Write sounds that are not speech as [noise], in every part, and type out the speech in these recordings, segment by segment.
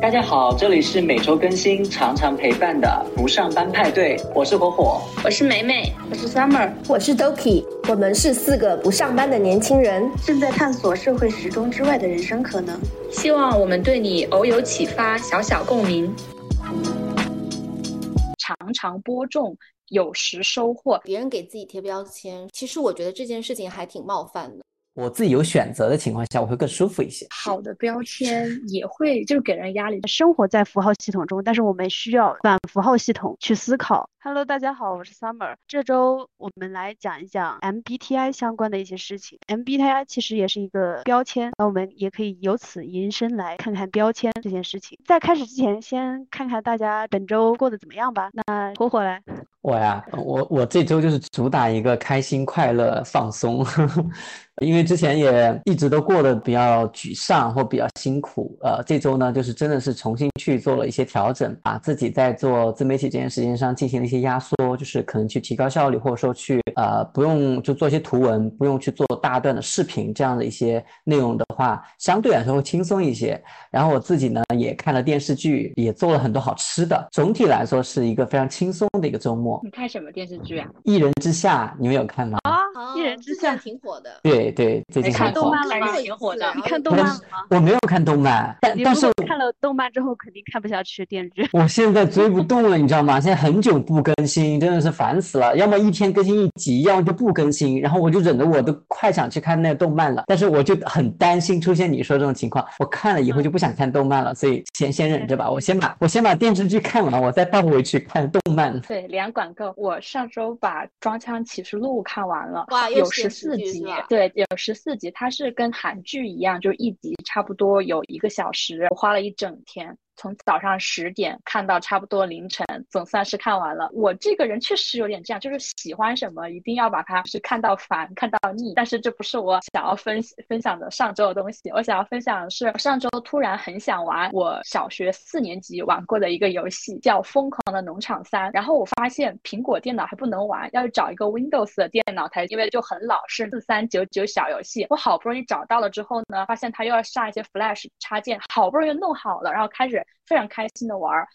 大家好，这里是每周更新、常常陪伴的不上班派对，我是火火，我是美美，我是 Summer，我是 Doki，我们是四个不上班的年轻人，正在探索社会时钟之外的人生可能。希望我们对你偶有启发，小小共鸣。常常播种，有时收获。别人给自己贴标签，其实我觉得这件事情还挺冒犯的。我自己有选择的情况下，我会更舒服一些。好的标签也会就是给人压力。生活在符号系统中，但是我们需要反符号系统去思考。Hello，大家好，我是 Summer。这周我们来讲一讲 MBTI 相关的一些事情。MBTI 其实也是一个标签，那我们也可以由此延伸来看看标签这件事情。在开始之前，先看看大家本周过得怎么样吧。那火火来，我呀，我我这周就是主打一个开心、快乐、放松。[laughs] 因为之前也一直都过得比较沮丧或比较辛苦，呃，这周呢，就是真的是重新去做了一些调整，把自己在做自媒体这件事情上进行了一些压缩，就是可能去提高效率，或者说去呃不用就做一些图文，不用去做大段的视频这样的一些内容的话，相对来说会轻松一些。然后我自己呢也看了电视剧，也做了很多好吃的，总体来说是一个非常轻松的一个周末。你看什么电视剧啊？一人之下，你们有看吗？啊，一人之下挺火的。对。对，最近看动漫了吗？挺火的。你看动漫了吗？我没有看动漫，但但是看了动漫之后肯定看不下去电视剧。我现在追不动了，你知道吗？现在很久不更新，真的是烦死了。要么一天更新一集，要么就不更新。然后我就忍着，我都快想去看那个动漫了。但是我就很担心出现你说这种情况，我看了以后就不想看动漫了，所以先先忍着吧。我先把我先把电视剧看完，我再倒回去看动漫。对，连广告。我上周把《装腔启示录》看完了，哇，有十四集，对，有十四集。它是跟韩剧一样，就一集差不多有一个小时，我花了一整天。从早上十点看到差不多凌晨，总算是看完了。我这个人确实有点这样，就是喜欢什么一定要把它是看到烦、看到腻。但是这不是我想要分分享的上周的东西。我想要分享的是上周突然很想玩我小学四年级玩过的一个游戏，叫《疯狂的农场三》。然后我发现苹果电脑还不能玩，要找一个 Windows 的电脑才，因为就很老，是四三九九小游戏。我好不容易找到了之后呢，发现它又要上一些 Flash 插件，好不容易弄好了，然后开始。非常开心的玩，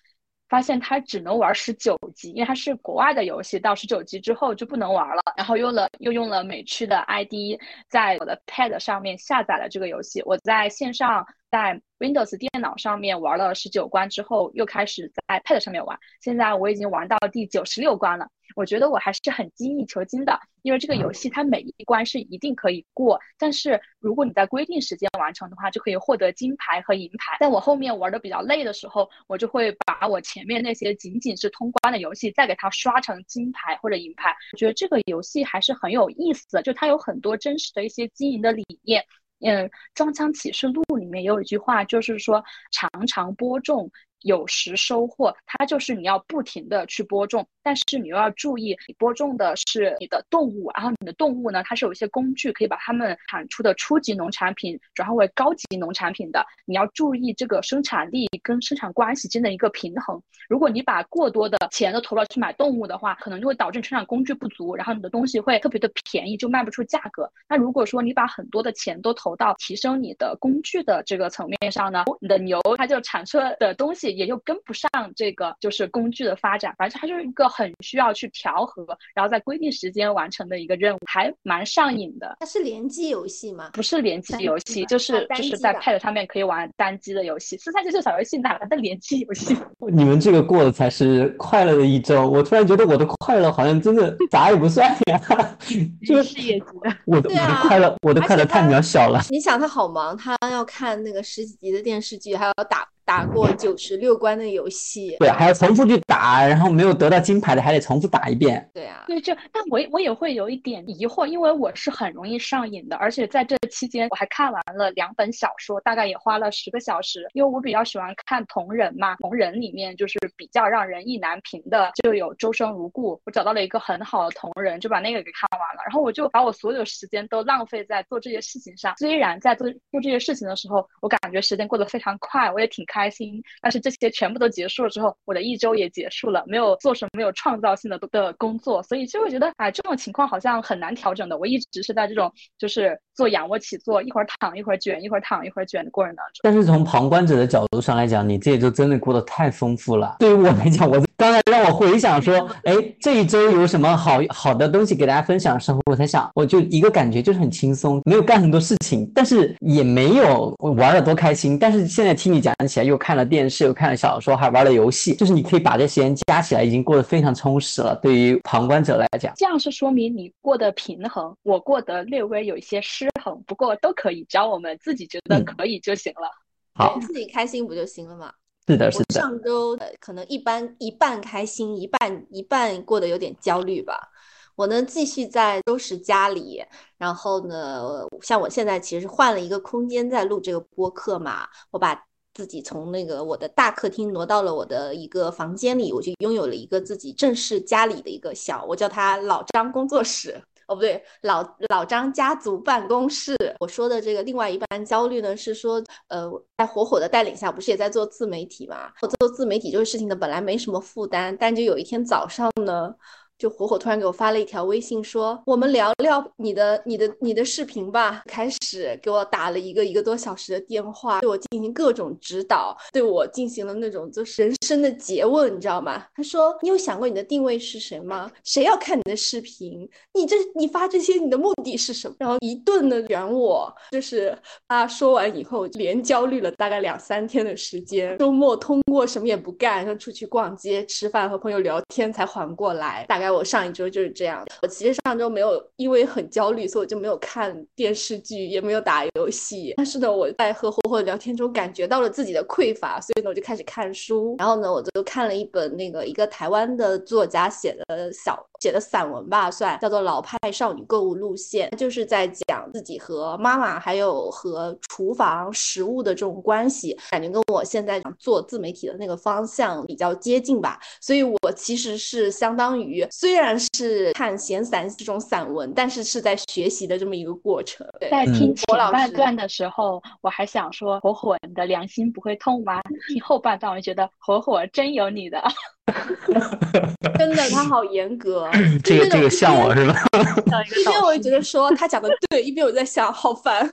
发现它只能玩十九级，因为它是国外的游戏，到十九级之后就不能玩了。然后用了又用了美区的 ID，在我的 Pad 上面下载了这个游戏。我在线上在 Windows 电脑上面玩了十九关之后，又开始在 Pad 上面玩。现在我已经玩到第九十六关了。我觉得我还是很精益求精的，因为这个游戏它每一关是一定可以过，但是如果你在规定时间完成的话，就可以获得金牌和银牌。在我后面玩的比较累的时候，我就会把我前面那些仅仅是通关的游戏再给它刷成金牌或者银牌。我觉得这个游戏还是很有意思，就它有很多真实的一些经营的理念。嗯，《装腔启示录》里面也有一句话，就是说常常播种。有时收获，它就是你要不停的去播种，但是你又要注意，你播种的是你的动物，然后你的动物呢，它是有一些工具可以把它们产出的初级农产品转化为高级农产品的，你要注意这个生产力跟生产关系间的一个平衡。如果你把过多的钱都投了去买动物的话，可能就会导致生产工具不足，然后你的东西会特别的便宜，就卖不出价格。那如果说你把很多的钱都投到提升你的工具的这个层面上呢，你的牛它就产出的东西。也就跟不上这个，就是工具的发展，反正它就是一个很需要去调和，然后在规定时间完成的一个任务，还蛮上瘾的。它是联机游戏吗？不是联机游戏，就是就是在 Pad 上面可以玩单机的游戏。四三九九小游戏哪来的联机游戏？[laughs] 你们这个过的才是快乐的一周。我突然觉得我的快乐好像真的咋也不算呀。[laughs] 就是事业我的我的快乐，我的快乐太渺小了。你想他好忙，他要看那个十几集的电视剧，还要打。打过九十六关的游戏，对，还要重复去打，然后没有得到金牌的还得重复打一遍。对啊，对，这，但我我也会有一点疑惑，因为我是很容易上瘾的，而且在这期间我还看完了两本小说，大概也花了十个小时。因为我比较喜欢看同人嘛，同人里面就是比较让人意难平的，就有《周生如故》，我找到了一个很好的同人，就把那个给看完了。然后我就把我所有时间都浪费在做这些事情上。虽然在做做这些事情的时候，我感觉时间过得非常快，我也挺。开开心。但是这些全部都结束了之后，我的一周也结束了，没有做什么没有创造性的的工作，所以就会觉得，哎，这种情况好像很难调整的。我一直是在这种就是做仰卧起坐，一会儿躺一会儿卷，一会儿躺一会儿卷的过程当中。但是从旁观者的角度上来讲，你这一周真的过得太丰富了。对于我来讲，我刚才让我回想说，哎，这一周有什么好好的东西给大家分享的时候，我才想，我就一个感觉就是很轻松，没有干很多事情，但是也没有玩的多开心。但是现在听你讲起来，又看了电视，又看了小说，还玩了游戏，就是你可以把这时间加起来，已经过得非常充实了。对于旁观者来讲，这样是说明你过得平衡，我过得略微有一些失衡，不过都可以，只要我们自己觉得可以就行了。好，自己开心不就行了嘛？是的，是的。上周呃，可能一般一半开心，一半一半过得有点焦虑吧。我呢，继续在收拾家里，然后呢，像我现在其实换了一个空间在录这个播客嘛，我把自己从那个我的大客厅挪到了我的一个房间里，我就拥有了一个自己正式家里的一个小，我叫它老张工作室。哦，不对，老老张家族办公室。我说的这个另外一半焦虑呢，是说，呃，在火火的带领下，不是也在做自媒体嘛？我做自媒体这个事情呢，本来没什么负担，但就有一天早上呢。就火火突然给我发了一条微信，说我们聊聊你的、你的、你的视频吧。开始给我打了一个一个多小时的电话，对我进行各种指导，对我进行了那种就是人生的诘问，你知道吗？他说：“你有想过你的定位是谁吗？谁要看你的视频？你这你发这些，你的目的是什么？”然后一顿的圆我，就是他说完以后，连焦虑了大概两三天的时间。周末通过什么也不干，就出去逛街、吃饭、和朋友聊天才缓过来。大概。我上一周就是这样，我其实上周没有因为很焦虑，所以我就没有看电视剧，也没有打游戏。但是呢，我在和火火聊天中感觉到了自己的匮乏，所以呢，我就开始看书。然后呢，我就看了一本那个一个台湾的作家写的小。写的散文吧，算叫做《老派少女购物路线》，就是在讲自己和妈妈还有和厨房食物的这种关系，感觉跟我现在想做自媒体的那个方向比较接近吧。所以我其实是相当于，虽然是看闲散这种散文，但是是在学习的这么一个过程。在听前半段的时候，我还想说火火你的良心不会痛吗？听后半段，我觉得火火真有你的。[laughs] 真的，他好严格。[laughs] 这个这个像我是吧？一边我也觉得说他讲的对，一边我在想好烦。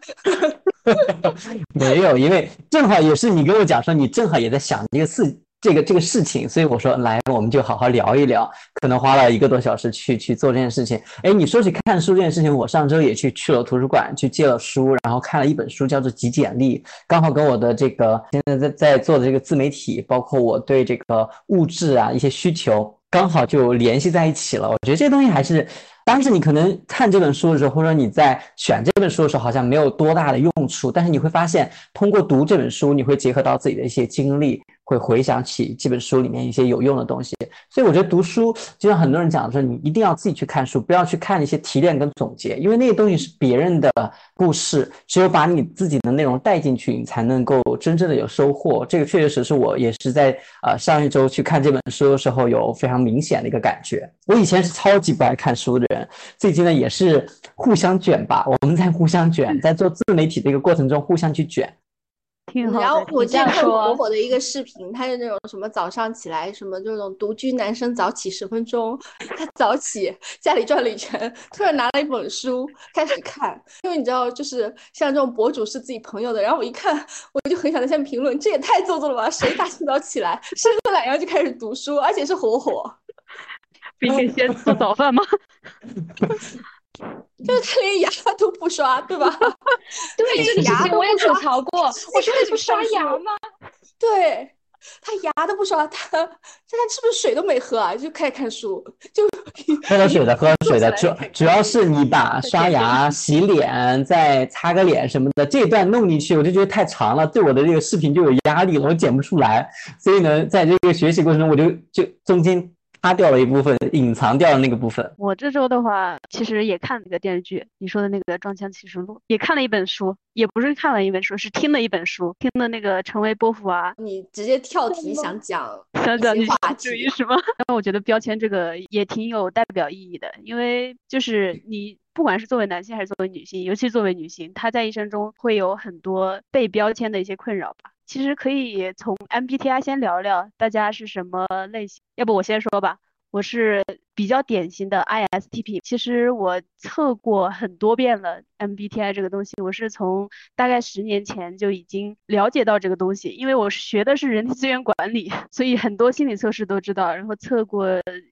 [laughs] 没有，因为正好也是你跟我讲说，你正好也在想这个事，这个这个事情，所以我说来，我们就好好聊一聊。可能花了一个多小时去去做这件事情。哎，你说起看书这件事情，我上周也去去了图书馆去借了书，然后看了一本书，叫做《极简力》，刚好跟我的这个现在在在做的这个自媒体，包括我对这个物质啊一些需求，刚好就联系在一起了。我觉得这东西还是。当时你可能看这本书的时候，或者你在选这本书的时候，好像没有多大的用处。但是你会发现，通过读这本书，你会结合到自己的一些经历，会回想起这本书里面一些有用的东西。所以我觉得读书，就像很多人讲说，你一定要自己去看书，不要去看一些提炼跟总结，因为那些东西是别人的故事。只有把你自己的内容带进去，你才能够真正的有收获。这个确确实实，我也是在呃上一周去看这本书的时候，有非常明显的一个感觉。我以前是超级不爱看书的人。最近呢也是互相卷吧，我们在互相卷，在做自媒体的一个过程中互相去卷。然后我之前看火火的一个视频，他是那种什么早上起来什么这种独居男生早起十分钟，他早起家里转了一圈，突然拿了一本书开始看，因为你知道就是像这种博主是自己朋友的，然后我一看我就很想在下面评论，这也太做作了吧，谁大清早起来伸个懒腰就开始读书，而且是火火。[laughs] 并且先做早饭吗？[laughs] 就是他连牙都不刷，对吧？对，这个牙我也吐槽过。我说你不刷牙吗？[laughs] 对他牙都不刷，他他是不是水都没喝啊？就开始看书，就喝了水的，喝了 [laughs] 水的。主主要是你把刷牙、洗脸、再擦个脸什么的这段弄进去，我就觉得太长了，对我的这个视频就有压力了，我剪不出来。所以呢，在这个学习过程中，我就就中间。擦掉了一部分，隐藏掉了那个部分。我这周的话，其实也看了一个电视剧，你说的那个《装腔启示录》，也看了一本书，也不是看了一本书，是听了一本书，听的那个成为波伏娃。你直接跳题想讲想讲话题是吗？那我觉得标签这个也挺有代表意义的，因为就是你不管是作为男性还是作为女性，尤其作为女性，她在一生中会有很多被标签的一些困扰吧。其实可以从 MBTI 先聊聊，大家是什么类型？要不我先说吧。我是比较典型的 ISTP，其实我测过很多遍了 MBTI 这个东西，我是从大概十年前就已经了解到这个东西，因为我学的是人力资源管理，[laughs] 所以很多心理测试都知道，然后测过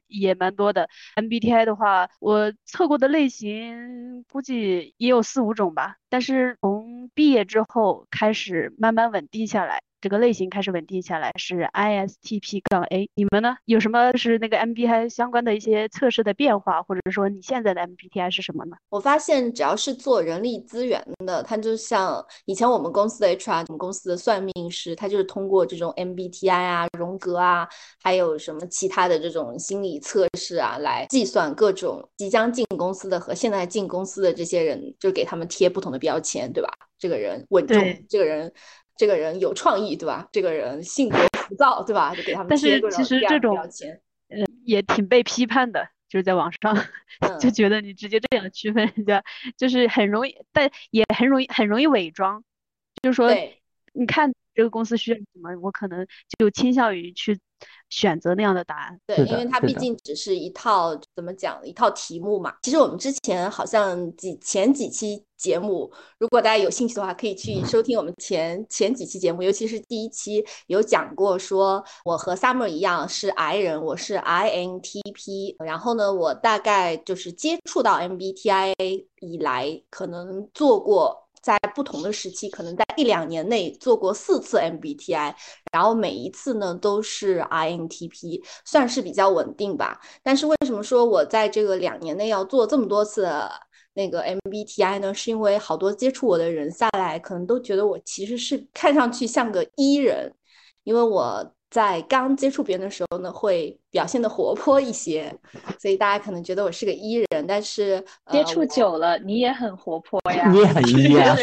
也蛮多的。MBTI 的话，我测过的类型估计也有四五种吧，但是从毕业之后开始慢慢稳定下来。这个类型开始稳定下来是 ISTP 杠 A，你们呢？有什么是那个 MBTI 相关的一些测试的变化，或者说你现在的 MBTI 是什么呢？我发现只要是做人力资源的，它就像以前我们公司的 HR，我们公司的算命师，他就是通过这种 MBTI 啊、荣格啊，还有什么其他的这种心理测试啊，来计算各种即将进公司的和现在进公司的这些人，就给他们贴不同的标签，对吧？这个人稳重，这个人。这个人有创意，对吧？这个人性格浮躁，对吧？就给他们但是其实这种，嗯，也挺被批判的，就是在网上 [laughs] 就觉得你直接这样区分人家，就是很容易，但也很容易很容易伪装，就是说，你看这个公司需要什么，我可能就倾向于去。选择那样的答案，对，因为它毕竟只是一套怎么讲一套题目嘛。其实我们之前好像几前几期节目，如果大家有兴趣的话，可以去收听我们前前几期节目，尤其是第一期有讲过，说我和 Summer 一样是 I 人，我是 INTP。然后呢，我大概就是接触到 MBTI 以来，可能做过。在不同的时期，可能在一两年内做过四次 MBTI，然后每一次呢都是 INTP，算是比较稳定吧。但是为什么说我在这个两年内要做这么多次那个 MBTI 呢？是因为好多接触我的人下来，可能都觉得我其实是看上去像个 E 人，因为我。在刚接触别人的时候呢，会表现的活泼一些，所以大家可能觉得我是个 E 人，但是接触久了，你也很活泼呀，你也很 E 呀，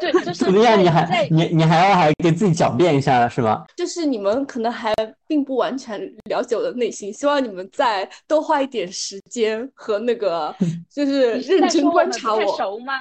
对，就是怎么样？你还你你还要还给自己狡辩一下是吗？就是你们可能还并不完全了解我的内心，希望你们再多花一点时间和那个 [laughs] 就是认真观察我。熟吗？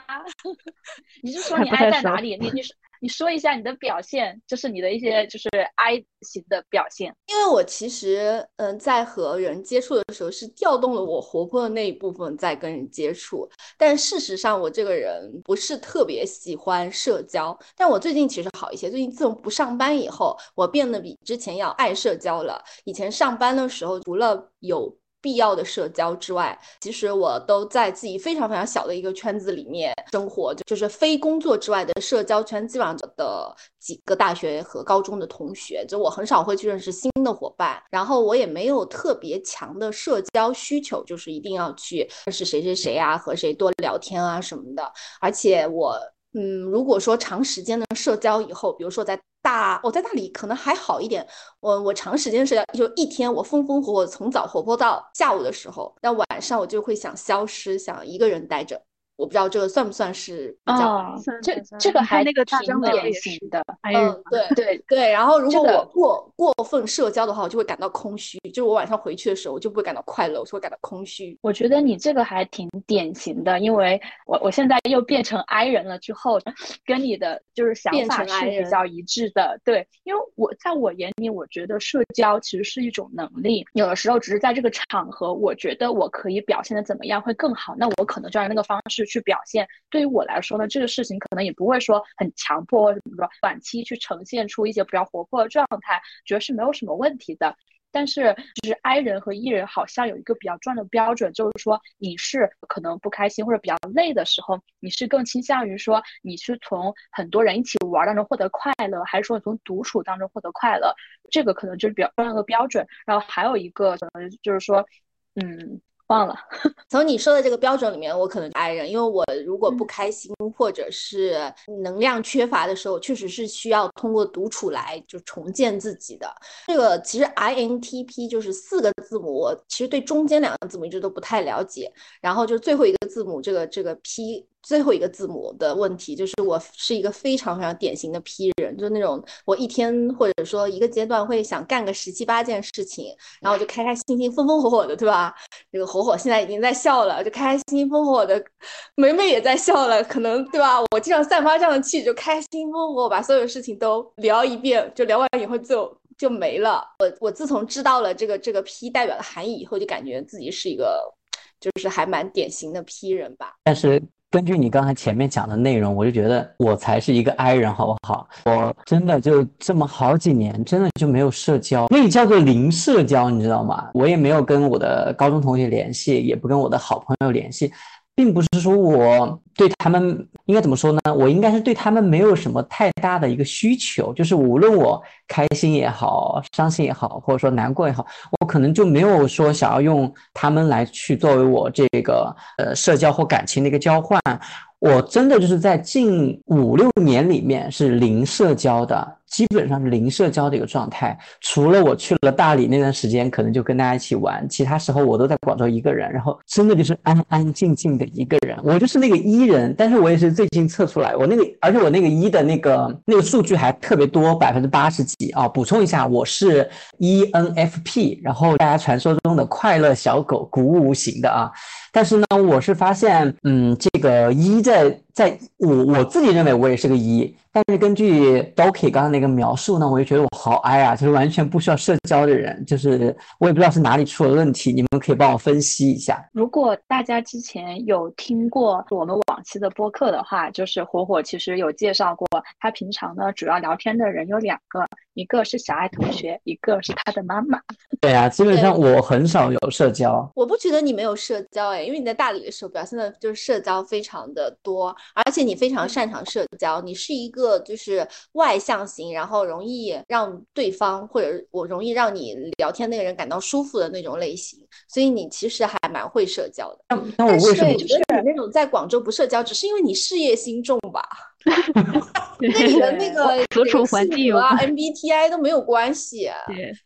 [laughs] 你是说你爱在哪里？你你是。你说一下你的表现，就是你的一些就是 I 型的表现。因为我其实嗯，在和人接触的时候，是调动了我活泼的那一部分在跟人接触。但事实上，我这个人不是特别喜欢社交。但我最近其实好一些，最近自从不上班以后，我变得比之前要爱社交了。以前上班的时候，除了有必要的社交之外，其实我都在自己非常非常小的一个圈子里面生活，就是非工作之外的社交圈，基本上的几个大学和高中的同学，就我很少会去认识新的伙伴，然后我也没有特别强的社交需求，就是一定要去认识谁谁谁啊，和谁多聊天啊什么的，而且我。嗯，如果说长时间的社交以后，比如说在大我在大理可能还好一点，我我长时间社交就一天我风风火火从早活泼到下午的时候，那晚上我就会想消失，想一个人待着。我不知道这个算不算是比较，这这个还那个挺典型的，嗯，对 [laughs] 对对。然后如果我过过分社交的话，我就会感到空虚。就是我晚上回去的时候，我就不会感到快乐，我就会感到空虚。我觉得你这个还挺典型的，因为我我现在又变成 I 人了之后，跟你的就是想法是比较一致的。对，因为我在我眼里，我觉得社交其实是一种能力，有的时候只是在这个场合，我觉得我可以表现的怎么样会更好，那我可能就按那个方式。去表现，对于我来说呢，这个事情可能也不会说很强迫，或者怎么说，短期去呈现出一些比较活泼的状态，觉得是没有什么问题的。但是，就是 I 人和 E 人好像有一个比较重要的标准，就是说你是可能不开心或者比较累的时候，你是更倾向于说你是从很多人一起玩当中获得快乐，还是说从独处当中获得快乐？这个可能就是比较重要的标准。然后还有一个可能就是说，嗯。忘了，[laughs] 从你说的这个标准里面，我可能爱人，因为我如果不开心或者是能量缺乏的时候，确实是需要通过独处来就重建自己的。这个其实 INTP 就是四个字母，我其实对中间两个字母一直都不太了解，然后就最后一个字母这个这个 P。最后一个字母的问题就是，我是一个非常非常典型的 P 人，就那种我一天或者说一个阶段会想干个十七八件事情，然后就开开心心、风风火火的，对吧？这个火火现在已经在笑了，就开开心心、风火火的，梅梅也在笑了，可能对吧？我经常散发这样的气，就开心风火，把所有事情都聊一遍，就聊完以后就就没了。我我自从知道了这个这个 P 代表的含义以后，就感觉自己是一个就是还蛮典型的 P 人吧。但是。根据你刚才前面讲的内容，我就觉得我才是一个 I 人，好不好？我真的就这么好几年，真的就没有社交，那叫做零社交，你知道吗？我也没有跟我的高中同学联系，也不跟我的好朋友联系。并不是说我对他们应该怎么说呢？我应该是对他们没有什么太大的一个需求，就是无论我开心也好，伤心也好，或者说难过也好，我可能就没有说想要用他们来去作为我这个呃社交或感情的一个交换。我真的就是在近五六年里面是零社交的，基本上是零社交的一个状态。除了我去了大理那段时间，可能就跟大家一起玩，其他时候我都在广州一个人。然后真的就是安安静静的一个人，我就是那个一人。但是我也是最近测出来，我那个而且我那个一的那个那个数据还特别多，百分之八十几啊。补充一下，我是 ENFP，然后大家传说中的快乐小狗，鼓舞型的啊。但是呢，我是发现，嗯，这个一在在我我自己认为我也是个一。但是根据 Doki 刚刚那个描述呢，我就觉得我好哀啊，就是完全不需要社交的人，就是我也不知道是哪里出了问题，你们可以帮我分析一下。如果大家之前有听过我们往期的播客的话，就是火火其实有介绍过，他平常呢主要聊天的人有两个，一个是小爱同学，一个是他的妈妈。对啊，基本上我很少有社交。我不觉得你没有社交哎，因为你在大理的时候表现的就是社交非常的多，而且你非常擅长社交，你是一个。个就是外向型，然后容易让对方或者我容易让你聊天那个人感到舒服的那种类型，所以你其实还蛮会社交的。那我为什么就是那种在广州不社交，只是因为你事业心重吧？跟你的那个所处环境啊，MBTI 都没有关系。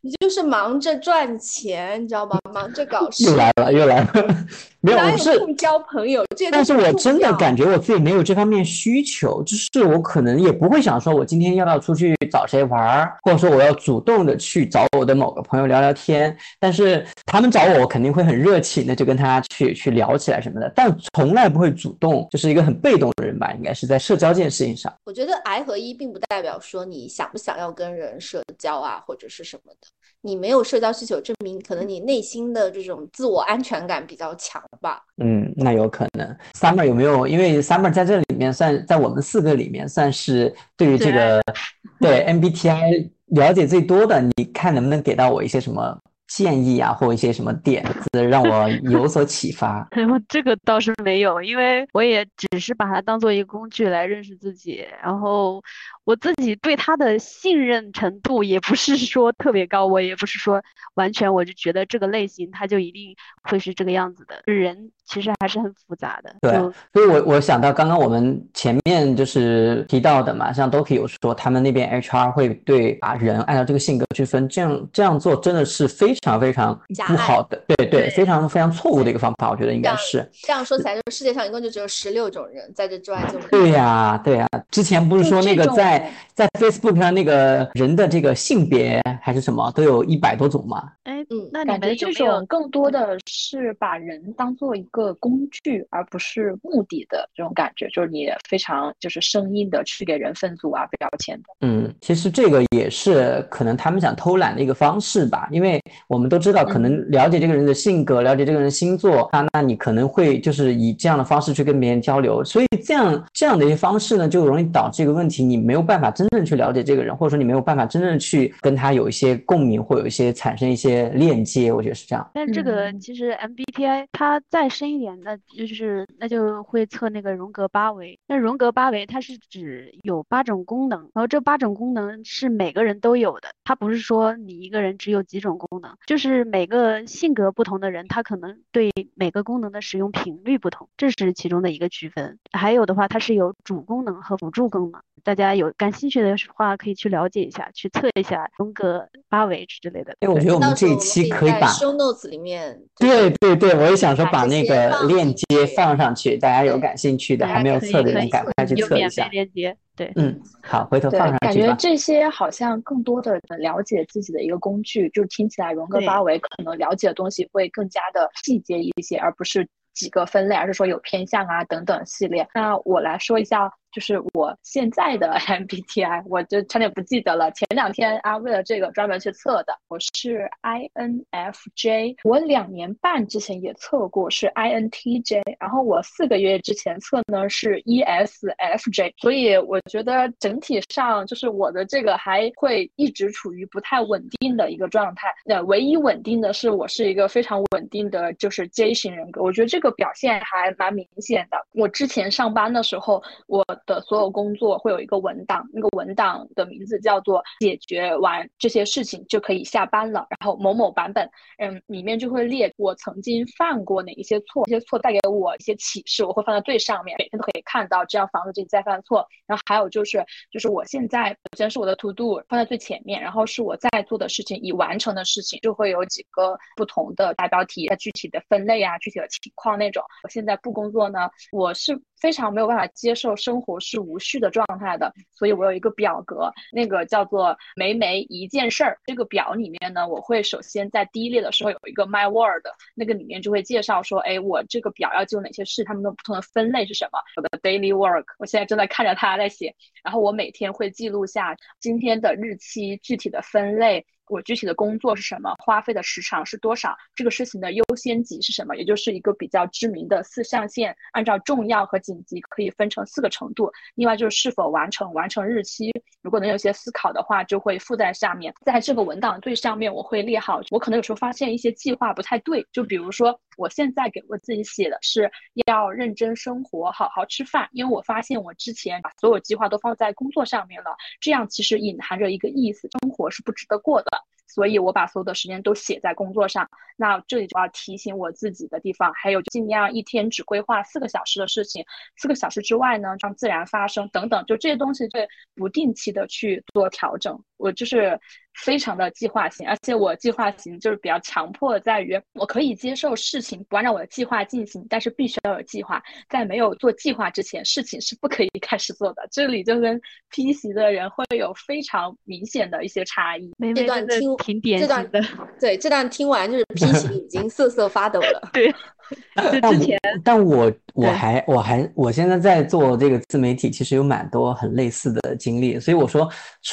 你就是忙着赚钱，你知道吗？忙着搞事。又来了，又来了。[laughs] 没有，我是交朋友。但是我真的感觉我自己没有这方面需求，就是我可能也不会想说，我今天要不要出去找谁玩儿，或者说我要主动的去找我的某个朋友聊聊天。但是他们找我，我肯定会很热情的就跟他去去聊起来什么的，但从来不会主动，就是一个很被动的人吧，应该是在社交这件事情上。我觉得 I 和 E 并不代表说你想不想要跟人社交啊，或者是什么的。你没有社交需求，证明可能你内心的这种自我安全感比较强吧。嗯，那有可能。Summer 有没有？因为 Summer 在这里面算在我们四个里面算是对于这个 [laughs] 对 MBTI 了解最多的。你看能不能给到我一些什么？建议啊，或一些什么点子，让我有所启发。[laughs] 然后这个倒是没有，因为我也只是把它当做一个工具来认识自己。然后我自己对他的信任程度也不是说特别高，我也不是说完全我就觉得这个类型他就一定会是这个样子的。人其实还是很复杂的。对，所以我我想到刚刚我们前面就是提到的嘛，像 Doki 有说他们那边 HR 会对把人按照这个性格去分，这样这样做真的是非。常非常不好的，对对，非常非常错误的一个方法，我觉得应该是这样说起来，就世界上一共就只有十六种人，在这之外就对呀对呀。之前不是说那个在在 Facebook 上那个人的这个性别还是什么都有一百多种嘛？哎，嗯，那你们这种更多的是把人当做一个工具，而不是目的的这种感觉，就是你非常就是生硬的去给人分组啊标签的。嗯，其实这个也是可能他们想偷懒的一个方式吧，因为。我们都知道，可能了解这个人的性格，了解这个人星座，那那你可能会就是以这样的方式去跟别人交流，所以这样这样的一些方式呢，就容易导致一个问题，你没有办法真正去了解这个人，或者说你没有办法真正去跟他有一些共鸣，或有一些产生一些链接，我觉得是这样。但这个其实 MBTI 它再深一点，那就是那就会测那个荣格八维。那荣格八维它是指有八种功能，然后这八种功能是每个人都有的，它不是说你一个人只有几种功能。就是每个性格不同的人，他可能对每个功能的使用频率不同，这是其中的一个区分。还有的话，它是有主功能和辅助功能。大家有感兴趣的话，可以去了解一下，去测一下荣格八维之类的。因为我觉得我们这一期可以把 show notes 里面，对对对，我也想说把那个链接放上去，大家有感兴趣的还没有测的人赶快去测一下。链接。对，嗯，好，回头放上，去感。觉这些好像更多的了解自己的一个工具，就听起来荣格八维可能了解的东西会更加的细节一些，而不是几个分类，而是说有偏向啊等等系列。那我来说一下，就是我现在的 [laughs] MBTI，我就差点不记得了。前两天啊，为了这个专门去测的，我是 INFJ，我两年半之前也测过是 INTJ，然后我四个月之前测呢是 ESFJ，所以我觉得整体上就是我的这个还会一直处于不太稳定的一个状态。那唯一稳定的是我是一个非常稳定的就是 J 型人格，我觉得这个表现还蛮明显的。我之前上班的时候，我的所有工作会有一个文档，那个文档的名字叫做“解决完这些事情就可以下班了”，然后某某版本，嗯，里面就会列我曾经犯过哪一些错，这些错带给我一些启示，我会放在最上面，每天都可以看到，这样防止自己再犯错。然后还有就是，就是我现在首先是我的 to do 放在最前面，然后是我在做的事情已完成的事情，就会有几个不同的大标题，它具体的分类啊，具体的情况那种。我现在不工作呢，我是非常没有办法接受生活是无序的状态的，所以我有一个表格，那个叫做每每一件事儿。这个表里面呢，我会首先在第一列的时候有一个 My Word，那个里面就会介绍说，哎，我这个表要记录哪些事，它们的不同的分类是什么。我的 Daily Work，我现在正在看着它在写，然后我每天会记录下今天的日期、具体的分类。我具体的工作是什么，花费的时长是多少，这个事情的优先级是什么，也就是一个比较知名的四象限，按照重要和紧急可以分成四个程度。另外就是是否完成，完成日期，如果能有些思考的话，就会附在下面。在这个文档最上面，我会列好，我可能有时候发现一些计划不太对，就比如说我现在给我自己写的是要认真生活，好好吃饭，因为我发现我之前把所有计划都放在工作上面了，这样其实隐含着一个意思，生活是不值得过的。所以我把所有的时间都写在工作上。那这里就要提醒我自己的地方，还有尽量一天只规划四个小时的事情，四个小时之外呢，让自然发生等等，就这些东西会不定期的去做调整。我就是非常的计划型，而且我计划型就是比较强迫，在于我可以接受事情不按照我的计划进行，但是必须要有计划。在没有做计划之前，事情是不可以 [laughs] 开始做的。这里就跟 P 型的人会有非常明显的一一些差异。妹这段听挺典这段型的，[laughs] 对这段听完就是 P 型已经瑟瑟发抖了。[laughs] 对，[laughs] 就但我之前但我我还我还我现在在做这个自媒体，其实有蛮多很类似的经历，所以我说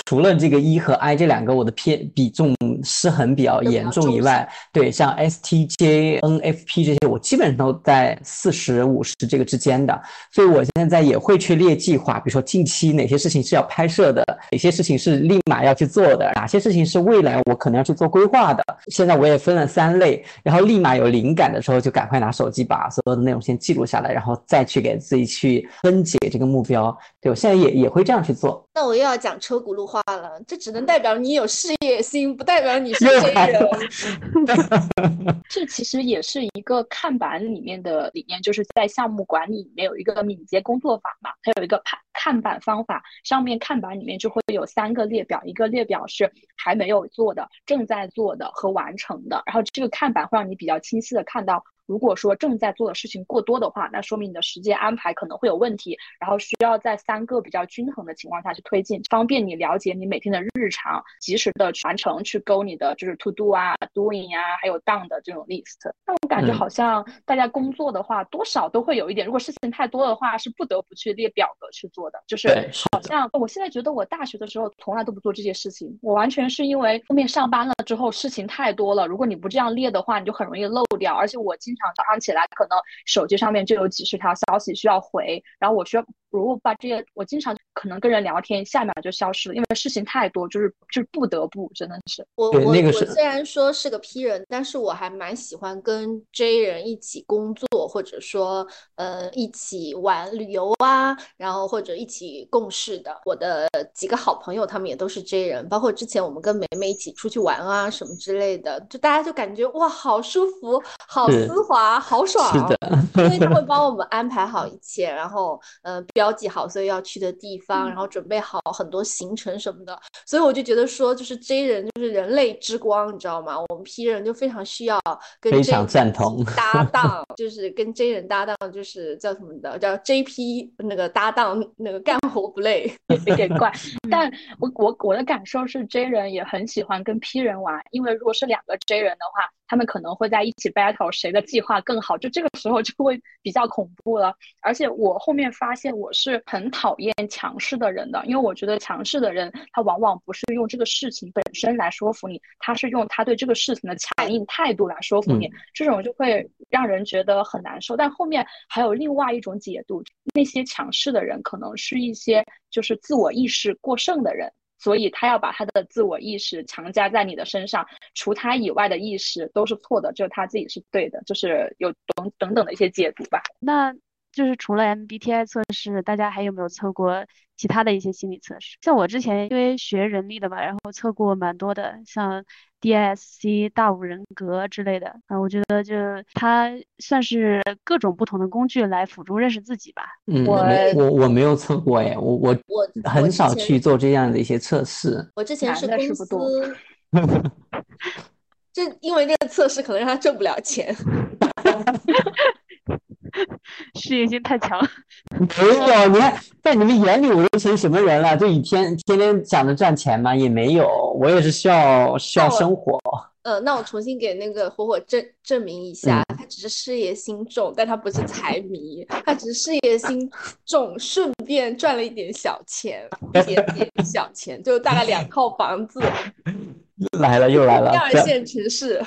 除了这个 E 和 I 这两个我的偏比重失衡比较严重以外，对像 STJ、NFP 这些，我基本上都在四十五十这个之间的，所以我现在也会去列计划，比如说近期哪些事情是要拍摄的，哪些事情是立马要去做的，哪些事情是未来我可能要去做规划的。现在我也分了三类，然后立马有灵感的时候就赶快拿手机把所有的内容先记录下来，然后再去给自己去分解这个目标。对我现在也也会这样去做。那我又要讲车轱辘话了，这只能代表你有事业心，不代表你是真人。[laughs] 这其实也是一个看板里面的理念，就是在项目管理里面有一个敏捷工作法嘛，它有一个看看板方法，上面看板里面就会有三个列表，一个列表是还没有做的、正在做的和完成的，然后这个看板会让你比较清晰的看到。如果说正在做的事情过多的话，那说明你的时间安排可能会有问题，然后需要在三个比较均衡的情况下去推进，方便你了解你每天的日常，及时的完成，去勾你的就是 to do 啊、doing 啊，还有 done 的这种 list。那我感觉嗯好像大家工作的话，多少都会有一点，如果事情太多的话，是不得不去列表格去做的。就是好像我现在觉得我大学的时候从来都不做这些事情，我完全是因为后面上班了之后事情太多了，如果你不这样列的话，你就很容易漏掉。而且我经早上起来，可能手机上面就有几十条消息需要回，然后我需要如果把这些，我经常可能跟人聊天，下一秒就消失了，因为事情太多，就是就是不得不，真的是。我我我虽然说是个 P 人，但是我还蛮喜欢跟 J 人一起工作，或者说呃一起玩旅游啊，然后或者一起共事的。我的几个好朋友他们也都是 J 人，包括之前我们跟梅梅一起出去玩啊什么之类的，就大家就感觉哇好舒服，好丝滑，好爽。是的，因为他会 [laughs] 帮我们安排好一切，然后呃标记好所以要去的地方，然后准备好很多行程什么的。所以我就觉得说，就是 J 人就是人类之光，你知道吗？我们 P 人就非常需要跟非常赞同搭档，就是跟 J 人搭档，就是叫什么的，叫 JP 那个搭档，那个干活不累，有点怪。[laughs] 但我我我的感受是，J 人也很喜欢跟 P 人玩，因为如果是两个 J 人的话。他们可能会在一起 battle，谁的计划更好？就这个时候就会比较恐怖了。而且我后面发现我是很讨厌强势的人的，因为我觉得强势的人他往往不是用这个事情本身来说服你，他是用他对这个事情的强硬态度来说服你，这种就会让人觉得很难受。但后面还有另外一种解读，那些强势的人可能是一些就是自我意识过剩的人。所以他要把他的自我意识强加在你的身上，除他以外的意识都是错的，只有他自己是对的，就是有等等等的一些解读吧。那就是除了 MBTI 测试，大家还有没有测过其他的一些心理测试？像我之前因为学人力的嘛，然后测过蛮多的，像。DSC 大五人格之类的啊，我觉得就它算是各种不同的工具来辅助认识自己吧。嗯，我我我没有测过哎，我我我很少去做这样的一些测试。我之前是公司，[laughs] 就因为这个测试可能让他挣不了钱。[laughs] 事业心太强，[laughs] 没有，你看在你们眼里我都成什么人了？就一天天天想着赚钱吗？也没有，我也是需要需要生活。呃，那我重新给那个火火证证明一下，他只是事业心重，但他不是财迷，他只是事业心重，顺便赚了一点小钱，一点点小钱，就大概两套房子。[laughs] 来了又来了，二线城市。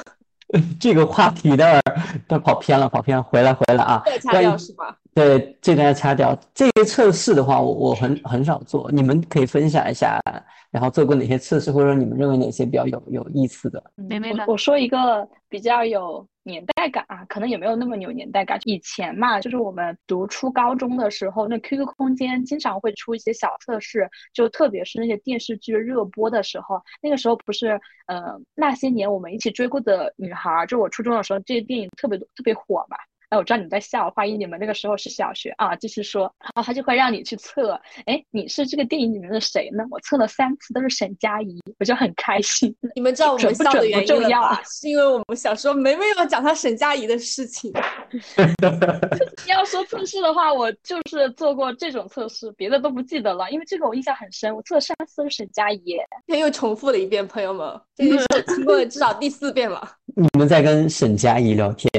[laughs] 这个话题的，都跑偏了，跑偏了，回来回来啊！掐掉是吧？对，这段要掐掉。这些测试的话，我我很很少做，你们可以分享一下，然后做过哪些测试，或者说你们认为哪些比较有有意思的？没没我说一个比较有。年代感啊，可能也没有那么有年代感。以前嘛，就是我们读初高中的时候，那 QQ 空间经常会出一些小测试，就特别是那些电视剧热播的时候，那个时候不是，呃，那些年我们一起追过的女孩，就我初中的时候，这些电影特别特别火嘛。哎，我知道你们在笑，怀疑你们那个时候是小学啊。继续说，然后他就会让你去测，哎，你是这个电影里面的谁呢？我测了三次都是沈佳宜，我就很开心。你们知道我们笑的原因了吧？是因为我们小时候没没有讲他沈佳宜的事情。[laughs] 要说测试的话，我就是做过这种测试，别的都不记得了，因为这个我印象很深。我测了三次都是沈佳宜，他又重复了一遍，朋友们，[laughs] 这是我听过至少第四遍了。你们在跟沈佳宜聊天。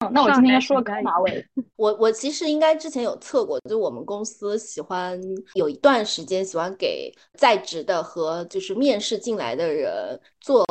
嗯，[laughs] 那我今天说个马尾。[laughs] 我我其实应该之前有测过，就我们公司喜欢有一段时间喜欢给在职的和就是面试进来的人做，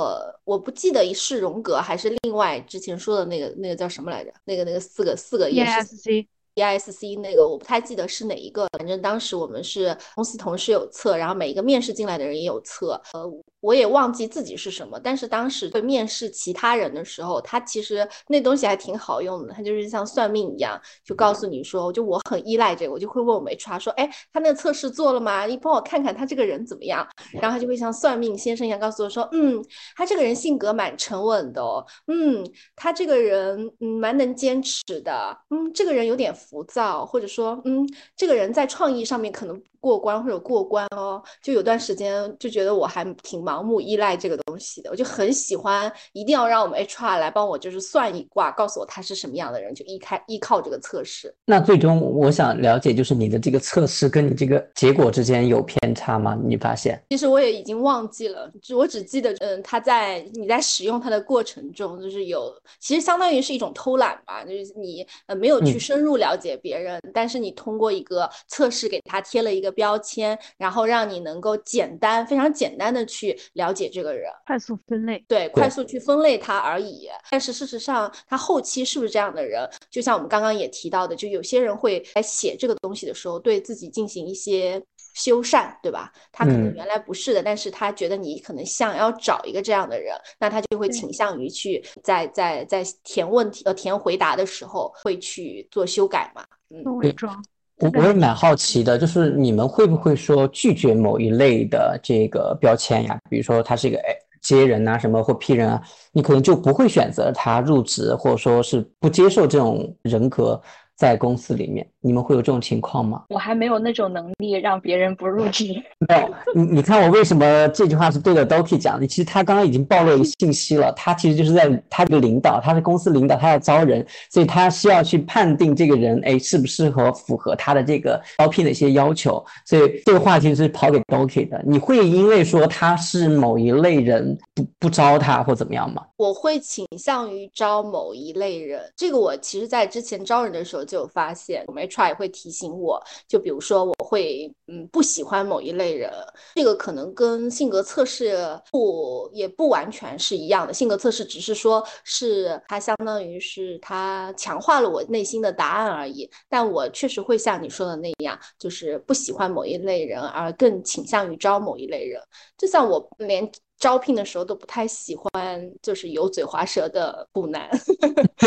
我不记得是荣格还是另外之前说的那个那个叫什么来着？那个那个四个四个 E S C E S C 那个我不太记得是哪一个，反正当时我们是公司同事有测，然后每一个面试进来的人也有测，呃。我也忘记自己是什么，但是当时在面试其他人的时候，他其实那东西还挺好用的，他就是像算命一样，就告诉你说，就我很依赖这个，我就会问我们 HR 说，哎，他那个测试做了吗？你帮我看看他这个人怎么样？然后他就会像算命先生一样告诉我说，嗯，他这个人性格蛮沉稳的，哦，嗯，他这个人嗯蛮能坚持的，嗯，这个人有点浮躁，或者说嗯，这个人在创意上面可能。过关或者过关哦，就有段时间就觉得我还挺忙盲目依赖这个东西的，我就很喜欢，一定要让我们 HR 来帮我，就是算一卦，告诉我他是什么样的人，就依开依靠这个测试。那最终我想了解，就是你的这个测试跟你这个结果之间有偏差吗？你发现？其实我也已经忘记了，就我只记得，嗯，他在你在使用它的过程中，就是有，其实相当于是一种偷懒吧，就是你呃没有去深入了解别人，但是你通过一个测试给他贴了一个。标签，然后让你能够简单、非常简单的去了解这个人，快速分类，对，快速去分类他而已。但是事实上，他后期是不是这样的人？就像我们刚刚也提到的，就有些人会在写这个东西的时候，对自己进行一些修缮，对吧？他可能原来不是的，但是他觉得你可能想要找一个这样的人，那他就会倾向于去在在在填问题呃填回答的时候会去做修改嘛？嗯，伪装。我我也蛮好奇的，就是你们会不会说拒绝某一类的这个标签呀？比如说他是一个哎接人呐，什么或批人啊，你可能就不会选择他入职，或者说是不接受这种人格在公司里面，你们会有这种情况吗？我还没有那种能力让别人不入职。没有，你你看我为什么这句话是对着 Doki 讲的？其实他刚刚已经暴露一个信息了，他其实就是在他这个领导，他是公司领导，他要招人，所以他需要去判定这个人，哎，适不适合符合他的这个招聘的一些要求。所以这个话题是抛给 Doki 的。你会因为说他是某一类人不不招他或怎么样吗？我会倾向于招某一类人，这个我其实在之前招人的时候就有发现，我们 HR 也会提醒我，就比如说我会嗯不喜欢某一类人，这个可能跟性格测试不也不完全是一样的，性格测试只是说是它相当于是它强化了我内心的答案而已，但我确实会像你说的那样，就是不喜欢某一类人，而更倾向于招某一类人，就像我连。招聘的时候都不太喜欢，就是油嘴滑舌的不男，[laughs]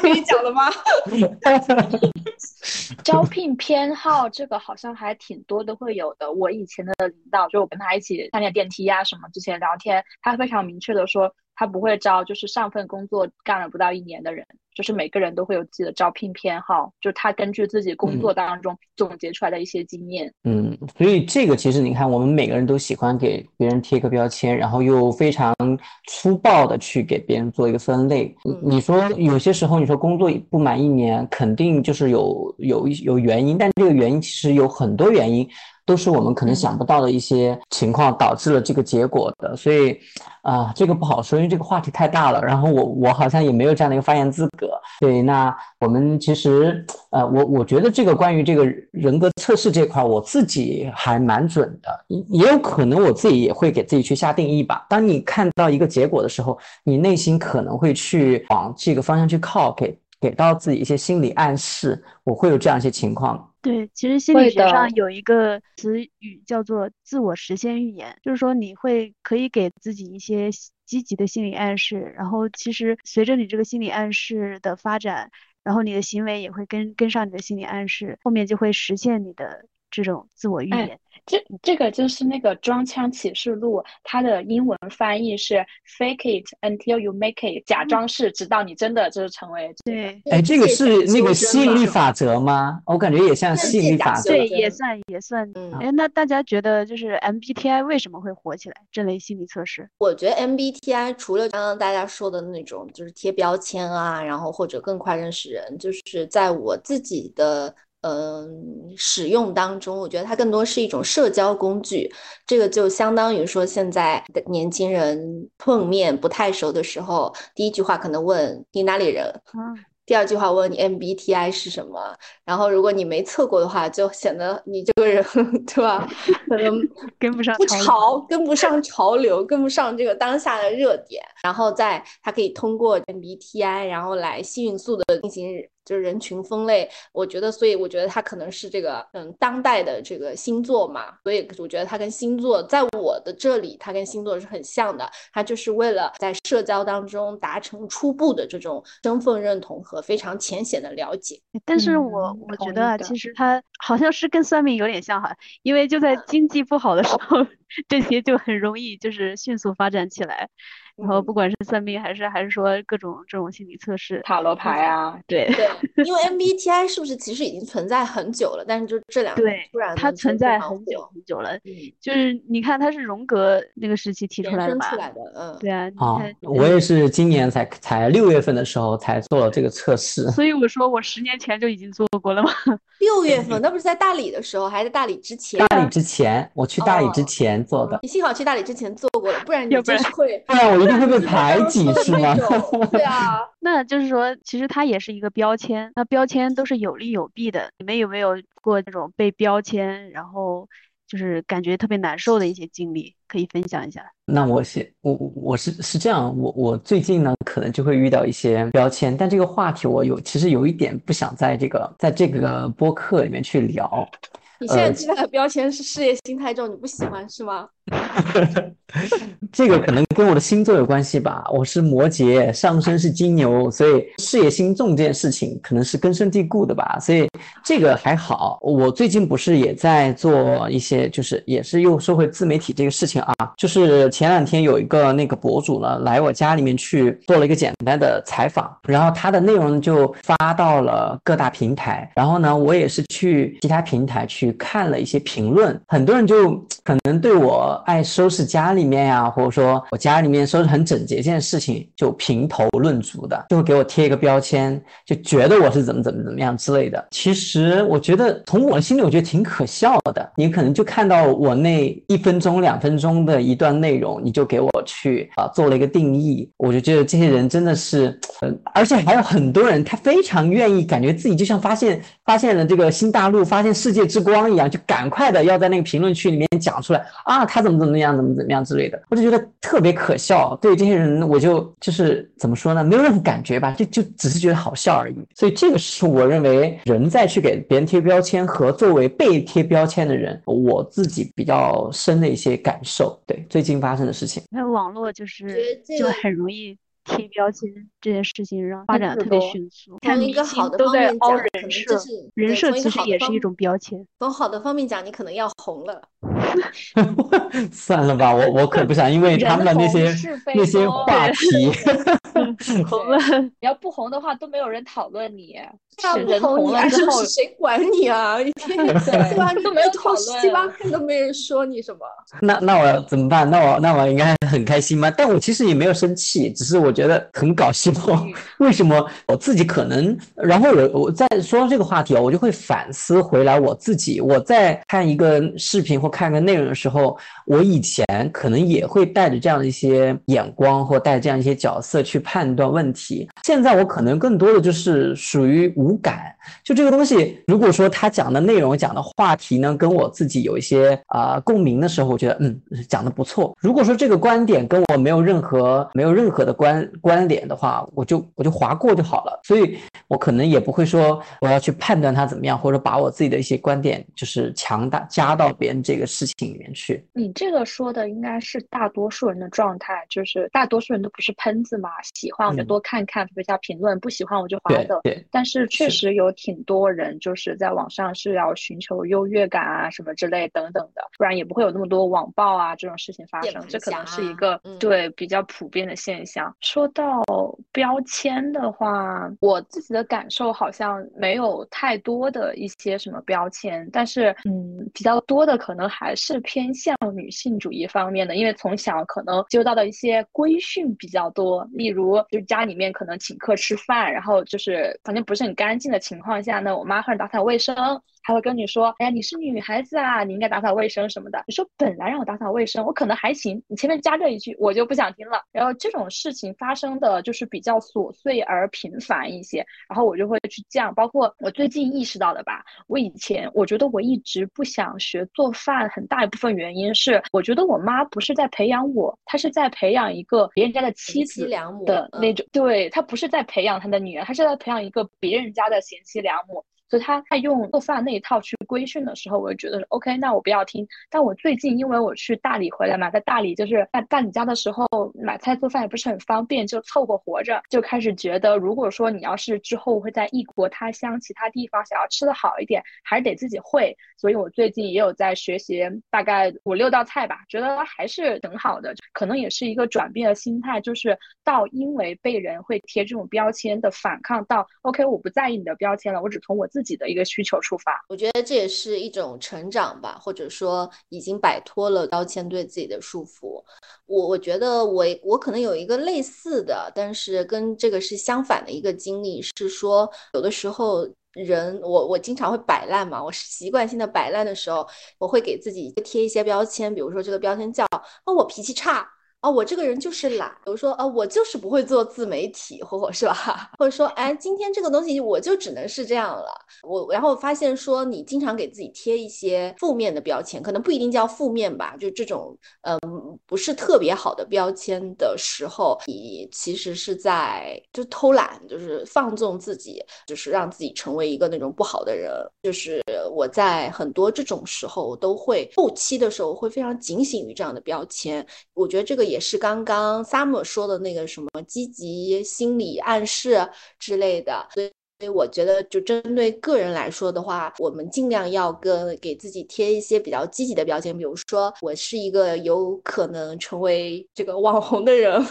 可以讲了吗？[laughs] 招聘偏好这个好像还挺多都会有的。我以前的领导，就我跟他一起上下电梯呀什么，之前聊天，他非常明确的说。他不会招，就是上份工作干了不到一年的人，就是每个人都会有自己的招聘偏好，就他根据自己工作当中总结出来的一些经验。嗯，所以这个其实你看，我们每个人都喜欢给别人贴个标签，然后又非常粗暴的去给别人做一个分类。你说有些时候你说工作不满一年，肯定就是有有一有原因，但这个原因其实有很多原因。都是我们可能想不到的一些情况导致了这个结果的，所以啊，这个不好说，因为这个话题太大了。然后我我好像也没有这样的一个发言资格。对，那我们其实呃，我我觉得这个关于这个人格测试这块，我自己还蛮准的，也有可能我自己也会给自己去下定义吧。当你看到一个结果的时候，你内心可能会去往这个方向去靠，给给到自己一些心理暗示，我会有这样一些情况。对，其实心理学上有一个词语叫做自我实现预言，就是说你会可以给自己一些积极的心理暗示，然后其实随着你这个心理暗示的发展，然后你的行为也会跟跟上你的心理暗示，后面就会实现你的这种自我预言。这这个就是那个装腔启示录，它的英文翻译是 “fake it until you make it”，假装是，直到你真的就是成为。对，哎，这个是那个吸引力法则吗？我感觉也像吸引力法则。对，也算也算。哎，那大家觉得就是 MBTI 为什么会火起来？这类心理测试？我觉得 MBTI 除了刚刚大家说的那种，就是贴标签啊，然后或者更快认识人，就是在我自己的。嗯，使用当中，我觉得它更多是一种社交工具。这个就相当于说，现在的年轻人碰面不太熟的时候，第一句话可能问你哪里人，第二句话问你 MBTI 是什么。然后如果你没测过的话，就显得你这个人 [laughs] 对吧？可能 [laughs] 跟不上不潮，跟不上潮流，跟不上这个当下的热点。然后在，它可以通过 MBTI，然后来迅速的进行。就是人群分类，我觉得，所以我觉得它可能是这个，嗯，当代的这个星座嘛，所以我觉得它跟星座，在我的这里，它跟星座是很像的，它就是为了在社交当中达成初步的这种身份认同和非常浅显的了解。但是我我觉得啊，其实它好像是跟算命有点像哈，因为就在经济不好的时候，[laughs] 这些就很容易就是迅速发展起来。然后不管是算命还是还是说各种这种心理测试、塔罗牌啊，对对，[laughs] 因为 MBTI 是不是其实已经存在很久了？但是就这两对，突然它存在很久很久了。嗯，就是你看它是荣格那个时期提出来的嘛，出来的，嗯，对啊。啊，我也是今年才才六月份的时候才做了这个测试。所以我说我十年前就已经做过了吗？[laughs] 六月份那不是在大理的时候，还在大理之前？大理之前，我去大理之前做的。你幸好去大理之前做过了，不然你就是会，不然我一定会被排挤，是吗？对啊，[laughs] 那就是说，其实它也是一个标签，那标签都是有利有弊的。你们有没有过那种被标签，然后就是感觉特别难受的一些经历，可以分享一下？那我先，我我是是这样，我我最近呢，可能就会遇到一些标签，但这个话题我有其实有一点不想在这个在这个播客里面去聊。你现在记那个标签是事业心太重，你不喜欢是吗？[laughs] 这个可能跟我的星座有关系吧，我是摩羯，上升是金牛，所以事业心重这件事情可能是根深蒂固的吧，所以这个还好。我最近不是也在做一些，就是也是又说回自媒体这个事情啊，就是前两天有一个那个博主呢来我家里面去做了一个简单的采访，然后他的内容就发到了各大平台，然后呢我也是去其他平台去看了一些评论，很多人就可能对我爱收拾家里面呀。或者说我家里面收拾很整洁这件事情，就评头论足的，就会给我贴一个标签，就觉得我是怎么怎么怎么样之类的。其实我觉得从我的心里，我觉得挺可笑的。你可能就看到我那一分钟、两分钟的一段内容，你就给我去啊做了一个定义。我就觉得这些人真的是，嗯，而且还有很多人，他非常愿意，感觉自己就像发现发现了这个新大陆、发现世界之光一样，就赶快的要在那个评论区里面讲出来啊，他怎么怎么样，怎么怎么样之类的。我就觉得特别可笑，对这些人，我就就是怎么说呢？没有任何感觉吧，就就只是觉得好笑而已。所以这个是我认为人在去给别人贴标签和作为被贴标签的人，我自己比较深的一些感受。对最近发生的事情，那网络就是就很容易。贴标签这件事情让发展特别迅速。看一个好的方面讲，人设，人设其实也是一种标签。从好的方面讲，你可能要红了。[laughs] 算了吧，我我可不想因为他们的那些那些话题 [laughs] [laughs] 红了。你要不红的话，都没有人讨论你。人红了之后，谁管你啊？一天对吧？都没有讨论，七八天都没人说你什么。那那我怎么办？那我那我应该很开心吗？但我其实也没有生气，只是我觉得很搞笑。[laughs] 为什么我自己可能？然后我我在说到这个话题啊，我就会反思回来我自己。我在看一个视频或看个内容的时候，我以前可能也会带着这样的一些眼光或带着这样一些角色去判断问题。现在我可能更多的就是属于无。感，就这个东西，如果说他讲的内容、讲的话题呢，跟我自己有一些啊共鸣的时候，我觉得嗯讲的不错。如果说这个观点跟我没有任何没有任何的关关联的话，我就我就划过就好了。所以我可能也不会说我要去判断他怎么样，或者把我自己的一些观点就是强大加到别人这个事情里面去。你这个说的应该是大多数人的状态，就是大多数人都不是喷子嘛，喜欢我就多看看，留下评论；不喜欢我就划走。对，但是。确实有挺多人就是在网上是要寻求优越感啊什么之类等等的，不然也不会有那么多网暴啊这种事情发生。这可能是一个对比较普遍的现象。说到标签的话，我自己的感受好像没有太多的一些什么标签，但是嗯，比较多的可能还是偏向女性主义方面的，因为从小可能接到的一些规训比较多，例如就家里面可能请客吃饭，然后就是反正不是很干。净的情况下呢，我妈会打扫卫生。还会跟你说，哎呀，你是女孩子啊，你应该打扫卫生什么的。你说本来让我打扫卫生，我可能还行，你前面加这一句，我就不想听了。然后这种事情发生的就是比较琐碎而频繁一些，然后我就会去这样。包括我最近意识到的吧，我以前我觉得我一直不想学做饭，很大一部分原因是我觉得我妈不是在培养我，她是在培养一个别人家的妻子的那种，对她不是在培养她的女儿，她是在培养一个别人家的贤妻良母。所以他在用做饭那一套去规训的时候，我就觉得 OK，那我不要听。但我最近因为我去大理回来嘛，在大理就是在大理家的时候买菜做饭也不是很方便，就凑合活着，就开始觉得，如果说你要是之后会在异国他乡其他地方想要吃的好一点，还是得自己会。所以我最近也有在学习大概五六道菜吧，觉得还是挺好的。可能也是一个转变的心态，就是到因为被人会贴这种标签的反抗，到 OK，我不在意你的标签了，我只从我自。自己的一个需求出发，我觉得这也是一种成长吧，或者说已经摆脱了标签对自己的束缚。我我觉得我我可能有一个类似的，但是跟这个是相反的一个经历，是说有的时候人我我经常会摆烂嘛，我习惯性的摆烂的时候，我会给自己贴一些标签，比如说这个标签叫哦我脾气差。哦，我这个人就是懒，比如说，呃，我就是不会做自媒体，或或是吧，[laughs] 或者说，哎，今天这个东西我就只能是这样了。我然后发现说，你经常给自己贴一些负面的标签，可能不一定叫负面吧，就这种，嗯，不是特别好的标签的时候，你其实是在就偷懒，就是放纵自己，就是让自己成为一个那种不好的人。就是我在很多这种时候我都会后期的时候会非常警醒于这样的标签。我觉得这个也是刚刚 Sam 说的那个什么积极心理暗示之类的，所以我觉得，就针对个人来说的话，我们尽量要跟给自己贴一些比较积极的标签，比如说我是一个有可能成为这个网红的人，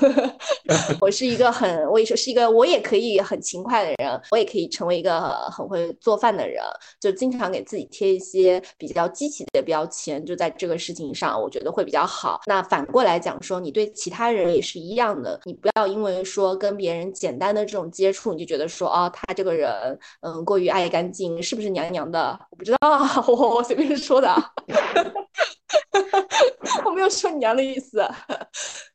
[laughs] 我是一个很，我也是是一个我也可以很勤快的人，我也可以成为一个很会做饭的人，就经常给自己贴一些比较积极的标签，就在这个事情上，我觉得会比较好。那反过来讲说，你对其他人也是一样的，你不要因为说跟别人简单的这种接触，你就觉得说，哦，他这个。人，嗯，过于爱干净，是不是娘娘的？我不知道，我 [laughs] 我随便说的。[laughs] [laughs] 我没有说娘的意思，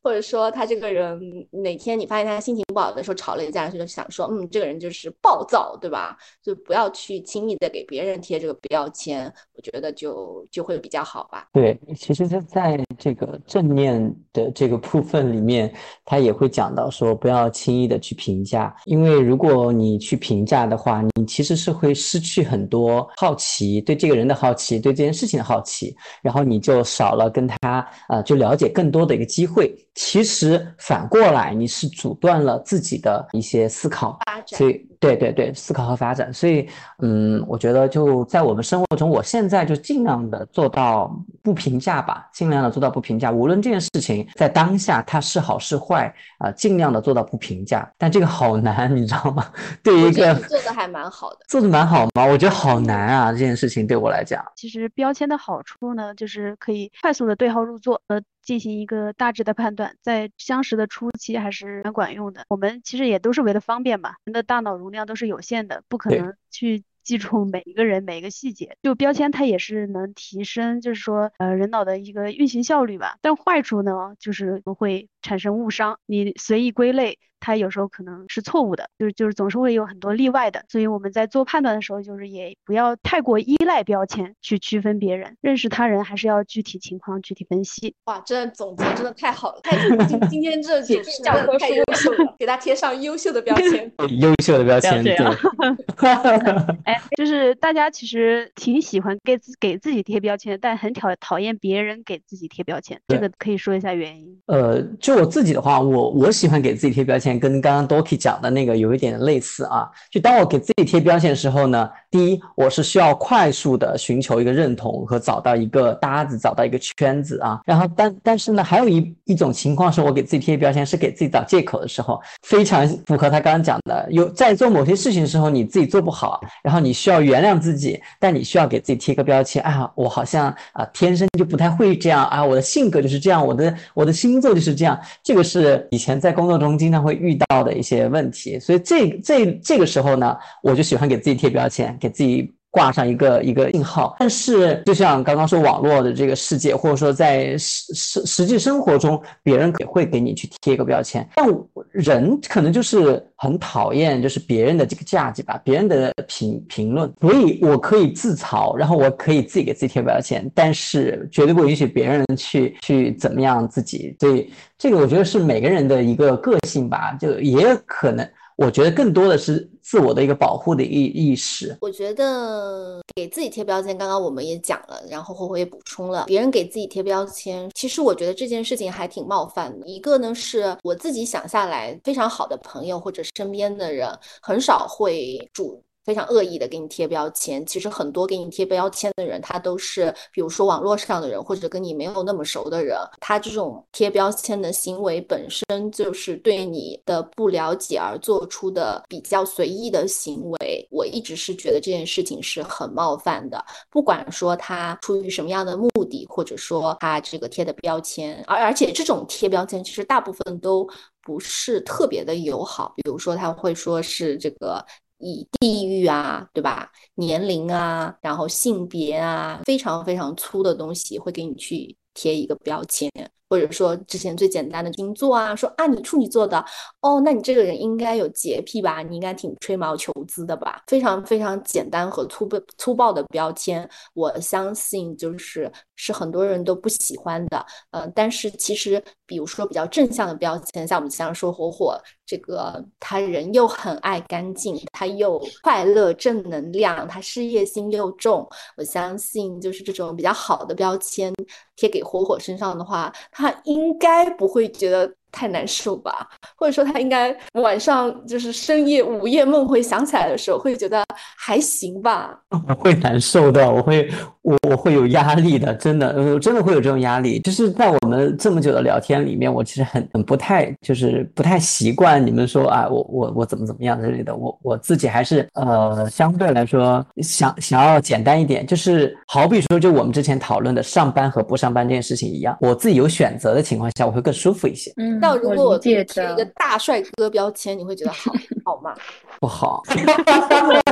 或者说他这个人哪天你发现他心情不好的时候吵了一架，就想说，嗯，这个人就是暴躁，对吧？就不要去轻易的给别人贴这个标签，我觉得就就会比较好吧。对，其实，他在这个正面的这个部分里面，他也会讲到说，不要轻易的去评价，因为如果你去评价的话，你其实是会失去很多好奇，对这个人的好奇，对这件事情的好奇，然后你就少了跟他。他呃，就了解更多的一个机会。其实反过来，你是阻断了自己的一些思考，所以对对对，思考和发展。所以嗯，我觉得就在我们生活中，我现在就尽量的做到不评价吧，尽量的做到不评价。无论这件事情在当下它是好是坏啊，尽量的做到不评价。但这个好难，你知道吗？[laughs] 对于一个做的还蛮好的，做的蛮好吗？我觉得好难啊，这件事情对我来讲。其实标签的好处呢，就是可以快速的对号入座，呃。进行一个大致的判断，在相识的初期还是蛮管用的。我们其实也都是为了方便嘛，人的大脑容量都是有限的，不可能去记住每一个人每一个细节。就标签它也是能提升，就是说呃人脑的一个运行效率吧。但坏处呢，就是会产生误伤。你随意归类。它有时候可能是错误的，就是就是总是会有很多例外的，所以我们在做判断的时候，就是也不要太过依赖标签去区分别人，认识他人还是要具体情况具体分析。哇，这总结真的太好了，太今今天这 [laughs] 解释教科书太优秀了，给他贴上优秀的标签，[laughs] 优秀的标签，对。[laughs] 哎，就是大家其实挺喜欢给自给自己贴标签，但很讨讨厌别人给自己贴标签，这个可以说一下原因。呃，就我自己的话，我我喜欢给自己贴标签。跟刚刚 Doki 讲的那个有一点类似啊，就当我给自己贴标签的时候呢，第一，我是需要快速的寻求一个认同和找到一个搭子，找到一个圈子啊。然后，但但是呢，还有一一种情况是我给自己贴标签是给自己找借口的时候，非常符合他刚刚讲的，有在做某些事情的时候，你自己做不好，然后你需要原谅自己，但你需要给自己贴个标签，啊，我好像啊天生就不太会这样啊，我的性格就是这样，我的我的星座就是这样，这个是以前在工作中经常会。遇到的一些问题，所以这这这个时候呢，我就喜欢给自己贴标签，给自己。挂上一个一个信号，但是就像刚刚说网络的这个世界，或者说在实实实际生活中，别人也会给你去贴一个标签。但人可能就是很讨厌，就是别人的这个价值吧，别人的评评论。所以我可以自嘲，然后我可以自己给自己贴标签，但是绝对不允许别人去去怎么样自己。所以这个我觉得是每个人的一个个性吧，就也可能。我觉得更多的是自我的一个保护的意意识。我觉得给自己贴标签，刚刚我们也讲了，然后火火也补充了，别人给自己贴标签，其实我觉得这件事情还挺冒犯的。一个呢，是我自己想下来，非常好的朋友或者身边的人，很少会主。非常恶意的给你贴标签，其实很多给你贴标签的人，他都是比如说网络上的人，或者跟你没有那么熟的人，他这种贴标签的行为本身就是对你的不了解而做出的比较随意的行为。我一直是觉得这件事情是很冒犯的，不管说他出于什么样的目的，或者说他这个贴的标签，而而且这种贴标签其实大部分都不是特别的友好，比如说他会说是这个。以地域啊，对吧？年龄啊，然后性别啊，非常非常粗的东西会给你去贴一个标签。或者说之前最简单的星座啊，说啊你处女座的，哦，那你这个人应该有洁癖吧？你应该挺吹毛求疵的吧？非常非常简单和粗暴粗暴的标签，我相信就是是很多人都不喜欢的。嗯，但是其实比如说比较正向的标签，像我们经常说火火这个，他人又很爱干净，他又快乐正能量，他事业心又重，我相信就是这种比较好的标签。贴给火火身上的话，他他应该不会觉得太难受吧？或者说他应该晚上就是深夜午夜梦回想起来的时候，会觉得还行吧？我会难受的，我会我我会有压力的，真的，我真的会有这种压力。就是在我们这么久的聊天里面，我其实很很不太就是不太习惯你们说啊，我我我怎么怎么样之类的。我我自己还是呃相对来说想想要简单一点，就是好比说就我们之前讨论的上班和不上。班这件事情一样，我自己有选择的情况下，我会更舒服一些。嗯，那如果我贴一个大帅哥标签，你会觉得好好吗？[laughs] 不好。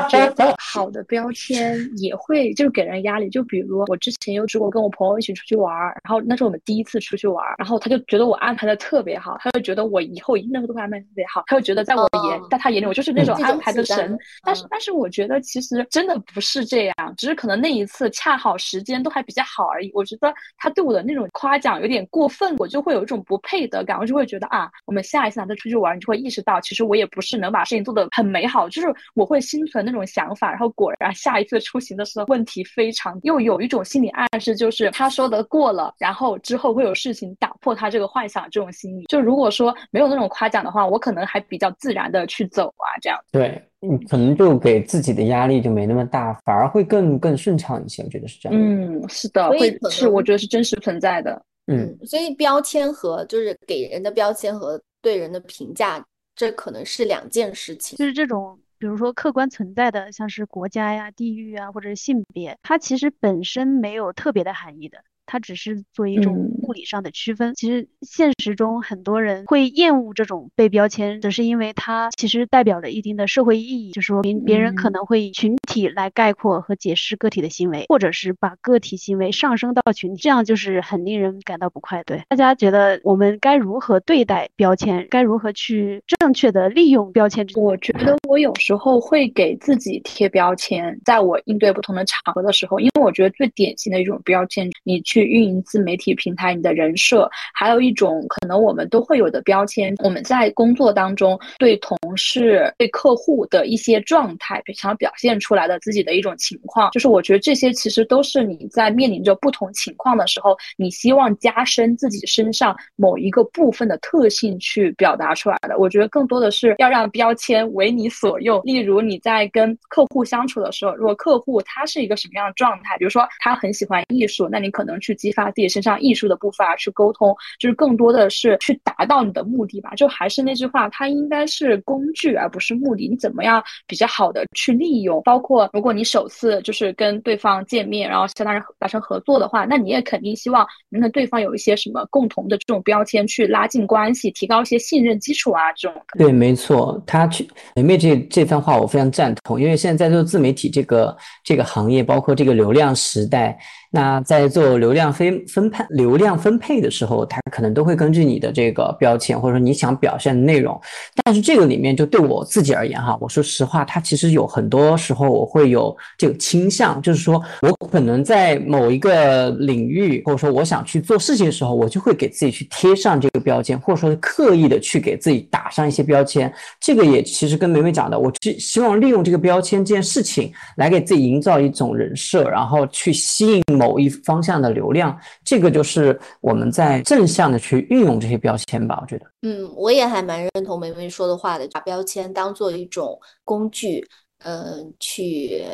觉 [laughs] 得好的标签也会就是给人压力，就比如我之前有试过跟我朋友一起出去玩儿，然后那是我们第一次出去玩儿，然后他就觉得我安排的特别好，他就觉得我以后一定都会安排特别好，他就觉得在我眼、哦。在他眼里我就是那种安排的神，但是嗯。但是我觉得其实真的不是这样，只是可能那一次恰好时间都还比较好而已。我觉得他对我的那种夸奖有点过分，我就会有一种不配得感，我就会觉得啊，我们下一次再出去玩，你就会意识到其实我也不是能把事情做得很美好，就是我会心存那种想法，然后果然下一次出行的时候问题非常，又有一种心理暗示，就是他说的过了，然后之后会有事情打破他这个幻想这种心理。就如果说没有那种夸奖的话，我可能还比较自然的去走啊，这样。对，你可能就给自己的压力就没那么大，反而会更更顺畅一些。我觉得是这样。嗯，是的，会是我觉得是真实存在的。嗯，所以标签和就是给人的标签和对人的评价，这可能是两件事情。就是这种，比如说客观存在的，像是国家呀、地域啊，或者是性别，它其实本身没有特别的含义的。它只是做一种嗯物理上的区分。其实现实中很多人会厌恶这种被标签，只是因为它其实代表了一定的社会意义，就说别别人可嗯能会以群体来概括和解释个体的行为，或者是把个体行为上升到群体，这样就是很令人感到不快。对，大家觉得我们该如何对待标签？该如何去正确的利用标签？我觉得我有时候会给自己贴标签，在我应对不同的场合的时候，因为我觉得最典型的一种标签，你去运营自媒体平台，你的人设，还有一种可能我们都会有的标签，我们在工作当中对同事、对客户的一些状态，想要表现出来的自己的一种情况，就是我觉得这些其实都是你在面临着不同情况的时候，你希望加深自己身上某一个部分的特性去表达出来的。我觉得更多的是要让标签为你所用。例如你在跟客户相处的时候，如果客户他是一个什么样的状态，比如说他很喜欢艺术，那你可能去去激发自己身上艺术的部分啊，去沟通，就是更多的是去达到你的目的吧。就还是那句话，它应该是工具而不是目的。你怎么样比较好的去利用？包括如果你首次就是跟对方见面，然后相当于达成合作的话，那你也肯定希望能跟对方有一些什么共同的这种标签去拉近关系，提高一些信任基础啊，这种。对，没错，他去梅梅这这番话我非常赞同，因为现在在做自媒体这个这个行业，包括这个流量时代，那在做流量分分配流量分配的时候，它可能都会根据你的这个标签或者说你想表现的内容，但是这个里面就对我自己而言哈，我说实话，它其实有很多时候我会有这个倾向，就是说我可能在某一个领域或者说我想去做事情的时候，我就会给自己去贴上这个标签，或者说刻意的去给自己打上一些标签。这个也其实跟梅梅讲的，我希希望利用这个标签这件事情来给自己营造一种人设，然后去吸引某一方向的流量。这个就是我们在正向的去运用这些标签吧，我觉得。嗯，我也还蛮认同梅梅说的话的，把标签当做一种工具，嗯、去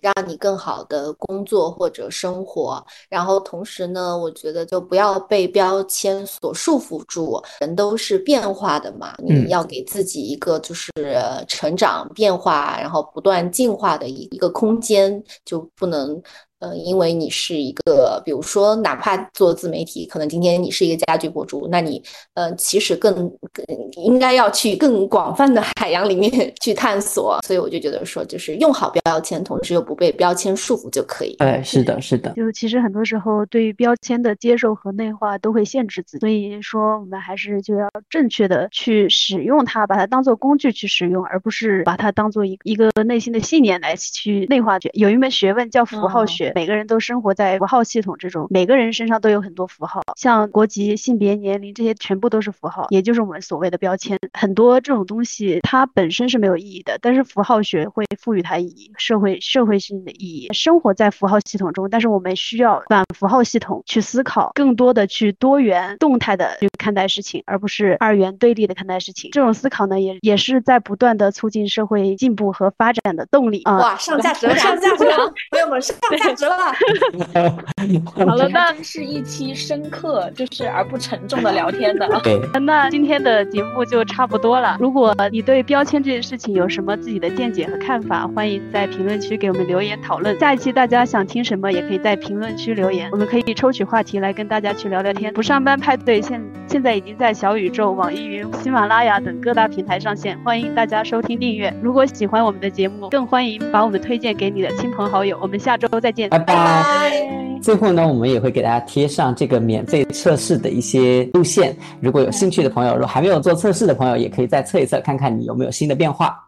让你更好的工作或者生活。然后同时呢，我觉得就不要被标签所束缚住，人都是变化的嘛，你嗯要给自己一个就是成长、变化，然后不断进化的一一个空间，就不能。呃，因为你是一个，比如说，哪怕做自媒体，可能今天你是一个家居博主，那你呃，其实更更应该要去更广泛的 [laughs] 海洋里面去探索。所以我就觉得说，就是用好标签，同时又不不被标签束缚就可以。对，是的，是的。就其实很多时候对于标签的接受和内化都会限制自己，所以说我们还是就要正确的去使用它，把它当做工具去使用，而不是把它当做一一个内心的信念来去内化。有一门学问叫符号学，每个人都生活在符号系统之中，每个人身上都有很多符号，像国籍、性别、年龄这些全部都是符号，也就是我们所谓的标签。很多这种东西它本身是没有意义的，但是符号学会赋予它意义，社会社会性的意义。生活在符号系统中，但是我们需要反符号系统去思考，更多的去多元动态的去看待事情，而不是二元对立的看待事情。这种思考呢，也也是在不断的促进社会进步和发展的动力啊！哇，上价值了，上价值了，朋友们，上价值 [laughs] 了！好了，那是一期深刻就是而不沉重的聊天的。[laughs] 对，[laughs] 那今天的节目就差不多了。如果你对标签这件事情有什么自己的见解和看法，欢迎在评论区给我们留言讨论。下一期大家想听什么，也可以在评论区留言，我们可以抽取话题来跟大家去聊聊天。不上班派对现现在已经在小宇宙、网易云、喜马拉雅等各大平台上线，欢迎大家收听订阅。如果喜欢我们的节目，更欢迎把我们推荐给你的亲朋好友。我们下周再见，拜拜。最后呢，我们也会给大家贴上这个免费测试的一些路线。如果有兴趣的朋友，如果还没有做测试的朋友，也可以再测一测，看看你有没有新的变化。